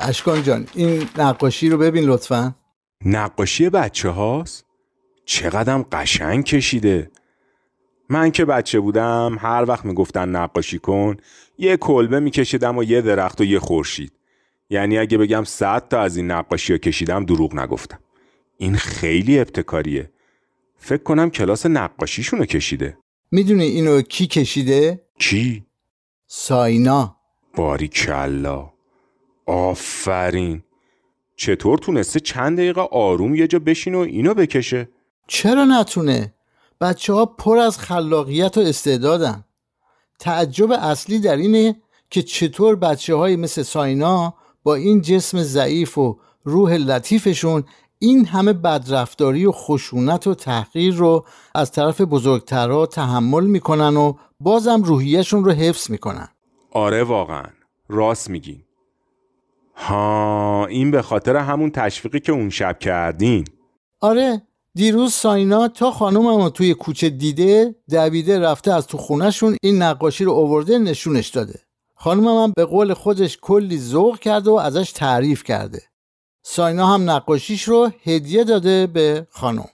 اشکان جان این نقاشی رو ببین لطفا. نقاشی بچه هاست؟ چقدرم قشنگ کشیده. من که بچه بودم هر وقت می‌گفتن نقاشی کن یه کلبه میکشیدم و یه درخت و یه خورشید. یعنی اگه بگم صد تا از این نقاشی ها کشیدم دروغ نگفتم. این خیلی ابتکاریه. فکر کنم کلاس نقاشیشونو کشیده. می‌دونی اینو کی کشیده؟ کی؟ ساینا. باری کلا آفرین. چطور تونسته چند دقیقه آروم یه جا بشین و اینو بکشه؟ چرا نتونه؟ بچه ها پر از خلاقیت و استعدادن. تعجب اصلی در اینه که چطور بچه های مثل ساینا با این جسم ضعیف و روح لطیفشون این همه بدرفتاری و خشونت و تحقیر رو از طرف بزرگترها تحمل می‌کنن و بازم روحیهشون رو حفظ می‌کنن. آره واقعا. راست میگین. ها این به خاطر همون تشویقی که اون شب کردین. آره دیروز ساینا تا خانومم رو توی کوچه دیده دویده رفته از تو خونهشون این نقاشی رو اوورده نشونش داده. خانومم هم به قول خودش کلی ذوق کرده و ازش تعریف کرده. ساینا هم نقاشیش رو هدیه داده به خانم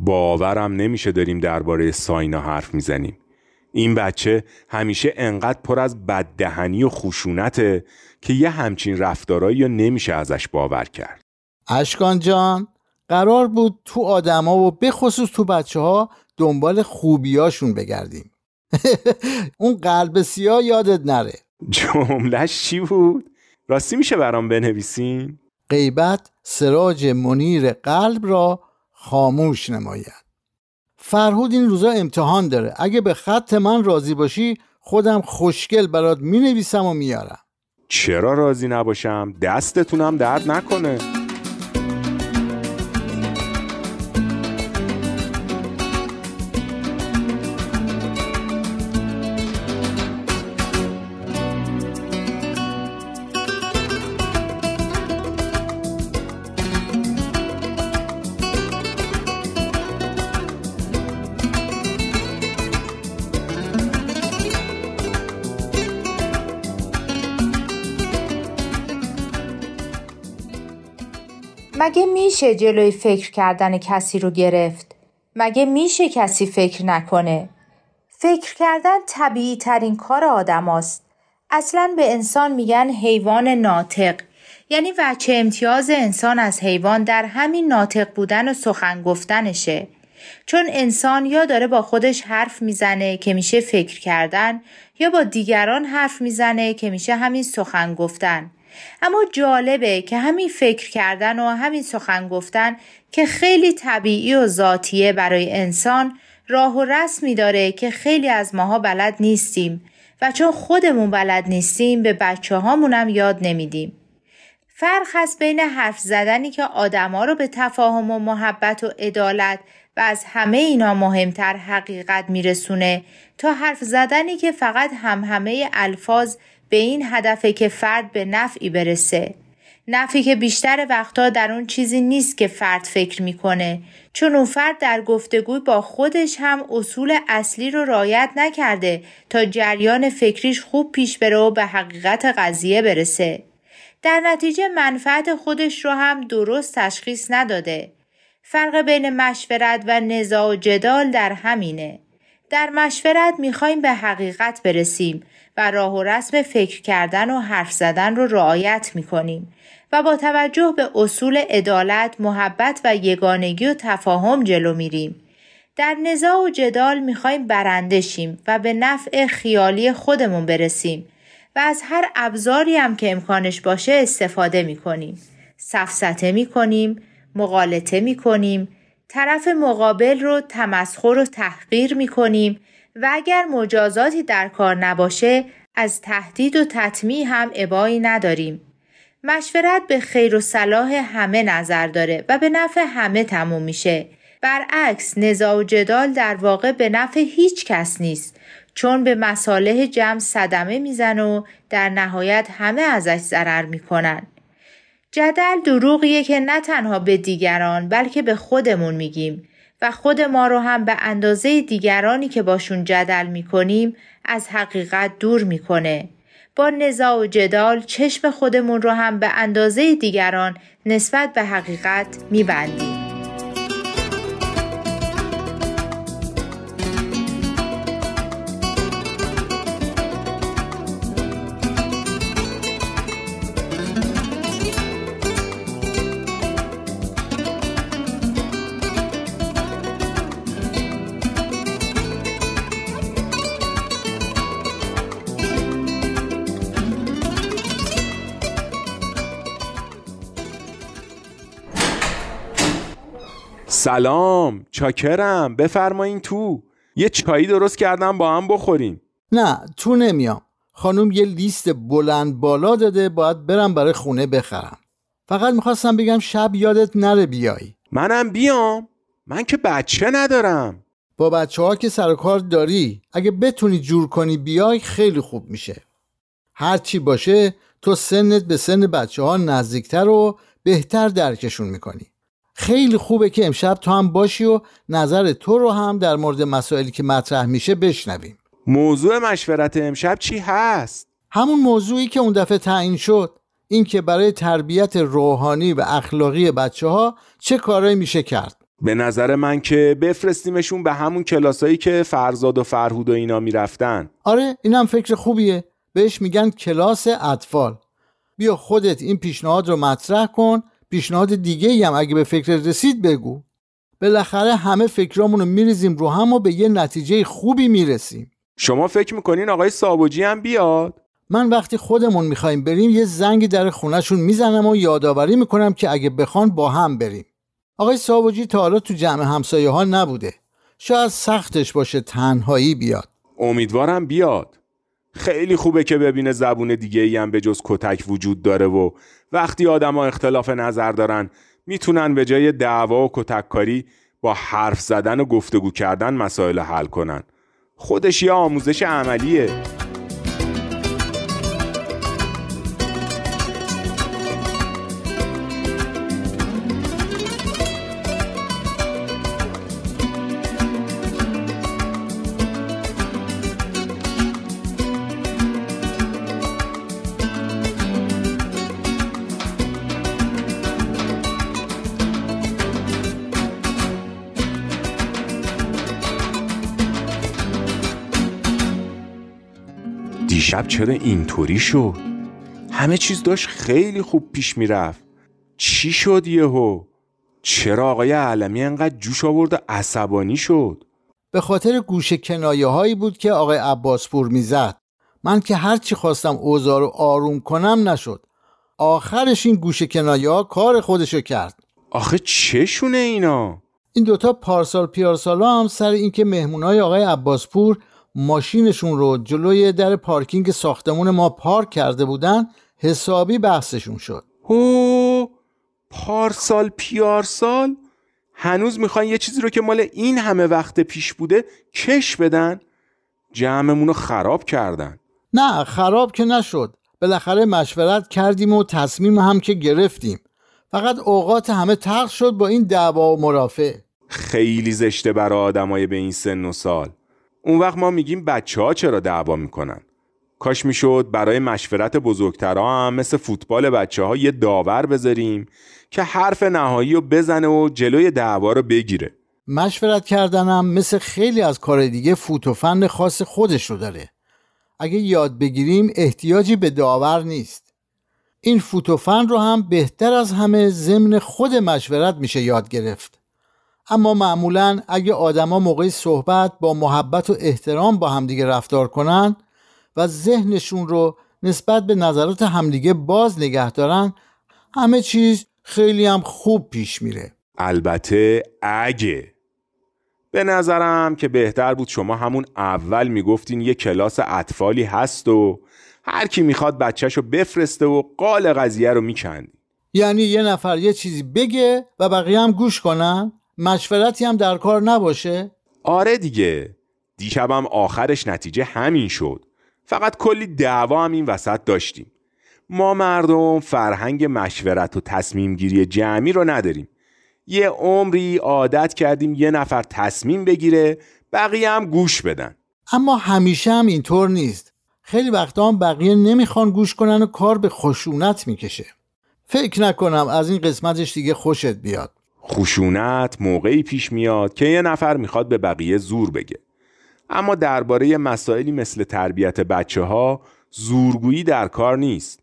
باورم نمیشه داریم درباره ساینا حرف می‌زنیم. این بچه همیشه انقدر پر از بددهنی و خشونته که یه همچین رفتارایی رو نمیشه ازش باور کرد اشکان جان قرار بود تو آدما و به خصوص تو بچه ها دنبال خوبیاشون بگردیم اون قلب سیاه یادت نره جملش چی بود؟ راستی میشه برام بنویسین؟ غیبت سراج منیر قلب را خاموش نماید فرهود این روزا امتحان داره. اگه به خط من راضی باشی خودم خوشگل برات می نویسم و میارم. چرا راضی نباشم؟ دستتونم درد نکنه. مگه میشه جلوی فکر کردن کسی رو گرفت؟ مگه میشه کسی فکر نکنه؟ فکر کردن طبیعی ترین کار آدم است. اصلا به انسان میگن حیوان ناطق یعنی وچه امتیاز انسان از حیوان در همین ناطق بودن و سخن گفتنشه چون انسان یا داره با خودش حرف می‌زنه که میشه فکر کردن یا با دیگران حرف می‌زنه که میشه همین سخن گفتن اما جالبه که همین فکر کردن و همین سخن گفتن که خیلی طبیعی و ذاتیه برای انسان راه و رسمی داره که خیلی از ماها بلد نیستیم و چون خودمون بلد نیستیم به بچه هامونم یاد نمیدیم. فرق هست بین حرف زدنی که آدما رو به تفاهم و محبت و عدالت و از همه اینا مهمتر حقیقت میرسونه تا حرف زدنی که فقط هم همه الفاظ به این هدفه که فرد به نفعی برسه. نفعی که بیشتر وقتا در اون چیزی نیست که فرد فکر می‌کنه چون اون فرد در گفتگوی با خودش هم اصول اصلی رو رایت نکرده تا جریان فکریش خوب پیش بره و به حقیقت قضیه برسه. در نتیجه منفعت خودش رو هم درست تشخیص نداده. فرق بین مشورت و نزاع و جدال در همینه. در مشورت می‌خوایم به حقیقت برسیم و راه و رسم فکر کردن و حرف زدن رو رعایت می‌کنیم و با توجه به اصول عدالت، محبت و یگانگی و تفاهم جلو میریم. در نزاع و جدال می‌خوایم برنده شیم و به نفع خیالی خودمون برسیم و از هر ابزاری هم که امکانش باشه استفاده می‌کنیم. سفسته می‌کنیم، مقالطه می‌کنیم، طرف مقابل رو تمسخر و تحقیر می‌کنیم و اگر مجازاتی در کار نباشه از تهدید و تطمیع هم ابایی نداریم. مشورت به خیر و صلاح همه نظر داره و به نفع همه تموم میشه. برعکس نزاع و جدال در واقع به نفع هیچ کس نیست چون به مصالح جمع صدمه میزن و در نهایت همه ازش ضرر می‌کنن. جدل دروغیه که نه تنها به دیگران بلکه به خودمون میگیم و خود ما رو هم به اندازه دیگرانی که باشون جدل می‌کنیم از حقیقت دور می‌کنه. با نزاع و جدال چشم خودمون رو هم به اندازه دیگران نسبت به حقیقت میبندیم. سلام چاکرم بفرمایین تو. یه چایی درست کردم با هم بخوریم. نه تو نمیام. خانم یه لیست بلند بالا داده باید برم برای خونه بخرم. فقط می‌خواستم بگم شب یادت نره بیای. منم بیام. من که بچه ندارم. با بچه ها که سر کار داری اگه بتونی جور کنی بیای خیلی خوب میشه. هرچی باشه تو سنت به سن بچه ها نزدیکتر و بهتر درکشون می‌کنی. خیلی خوبه که امشب تو هم باشی و نظر تو رو هم در مورد مسائلی که مطرح میشه بشنویم. موضوع مشورت امشب چی هست؟ همون موضوعی که اون دفعه تعیین شد. این که برای تربیت روحانی و اخلاقی بچه ها چه کارایی میشه کرد. به نظر من که بفرستیمشون به همون کلاسایی که فرزاد و فرهود و اینا می‌رفتن. آره اینم فکر خوبیه. بهش میگن کلاس اطفال. بیا خودت این پیشنهاد رو مطرح کن پیشنهاد دیگه هم اگه به فکر رسید بگو. بالاخره همه فکرامون رو میریزیم رو هم و به یه نتیجه خوبی می‌رسیم. شما فکر می‌کنین آقای سابوجی هم بیاد؟ من وقتی خودمون می‌خوایم بریم یه زنگ در خونهشون می‌زنم و یادآوری می‌کنم که اگه بخوان با هم بریم. آقای سابوجی تا حالا تو جمع همسایه ها نبوده. شاید سختش باشه تنهایی بیاد. امیدوارم بیاد. خیلی خوبه که ببینه زبون دیگه ای هم به جز کتک وجود داره و وقتی آدما اختلاف نظر دارن می‌تونن به جای دعوا و کتککاری با حرف زدن و گفتگو کردن مسائل حل کنن. خودش یه آموزش عملیه. دیشب چرا اینطوری شد؟ همه چیز داشت خیلی خوب پیش می‌رفت چی شد یهو؟ چرا آقای علمی انقدر جوش آورد و عصبانی شد؟ به خاطر گوش کنایه هایی بود که آقای عباسپور می‌زد من که هرچی خواستم اوزار رو آروم کنم نشد آخرش این گوش کنایه ها کار خودشو کرد آخه چشونه اینا؟ این دوتا پارسال پیارسالا هم سر اینکه مهمونای آقای عباسپور ماشینشون رو جلوی در پارکینگ ساختمون ما پارک کرده بودن حسابی بحثشون شد. هو پارسال پیارسال هنوز می‌خوان یه چیزی رو که مال این همه وقت پیش بوده کش بدن؟ جمعمون رو خراب کردن. نه خراب که نشد. بالاخره مشورت کردیم و تصمیم هم که گرفتیم. فقط اوقات همه تلخ شد با این دعوا و مرافع. خیلی زشته برای آدمای به این سن و سال. اون وقت ما میگیم بچه ها چرا دعوا می‌کنن؟ کاش می‌شد برای مشورت بزرگترها هم مثل فوتبال بچه ها یه داور بذاریم که حرف نهایی رو بزنه و جلوی دعوا رو بگیره. مشورت کردنم مثل خیلی از کار دیگه فوت و فن خاص خودش رو داره. اگه یاد بگیریم احتیاجی به داور نیست. این فوت و فن رو هم بهتر از همه ضمن خود مشورت میشه یاد گرفت. اما معمولا اگه آدما موقع صحبت با محبت و احترام با همدیگه رفتار کنن و ذهنشون رو نسبت به نظرات همدیگه باز نگه دارن همه چیز خیلی هم خوب پیش میره. البته اگه به نظرم که بهتر بود شما همون اول می‌گفتین یه کلاس اطفالی هست و هر کی می‌خواد بچهشو بفرسته و قال قضیه رو میکندی یعنی یه نفر یه چیزی بگه و بقیه هم گوش کنن؟ مشورتی هم در کار نباشه؟ آره دیگه. دیشبم آخرش نتیجه همین شد. فقط کلی دعوا هم این وسط داشتیم. ما مردم فرهنگ مشورت و تصمیم گیری جمعی رو نداریم. یه عمری عادت کردیم یه نفر تصمیم بگیره بقیه هم گوش بدن. اما همیشه هم اینطور نیست. خیلی وقتا هم بقیه نمی‌خوان گوش کنن و کار به خشونت می‌کشه. فکر نکنم از این قسمتش دیگه خوشت بیاد. خشونت موقعی پیش میاد که یه نفر می‌خواد به بقیه زور بگه. اما درباره مسائلی مثل تربیت بچه ها زورگویی در کار نیست.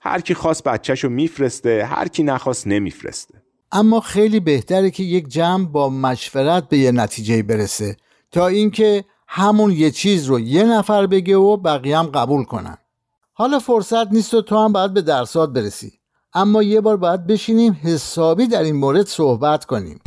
هر کی خواست بچهشو میفرسته هر کی نخواست نمیفرسته. اما خیلی بهتره که یک جمع با مشورت به یه نتیجه برسه تا اینکه همون یه چیز رو یه نفر بگه و بقیه هم قبول کنن. حالا فرصت نیست و تو هم باید به درسات برسی. اما یه بار باید بشینیم حسابی در این مورد صحبت کنیم.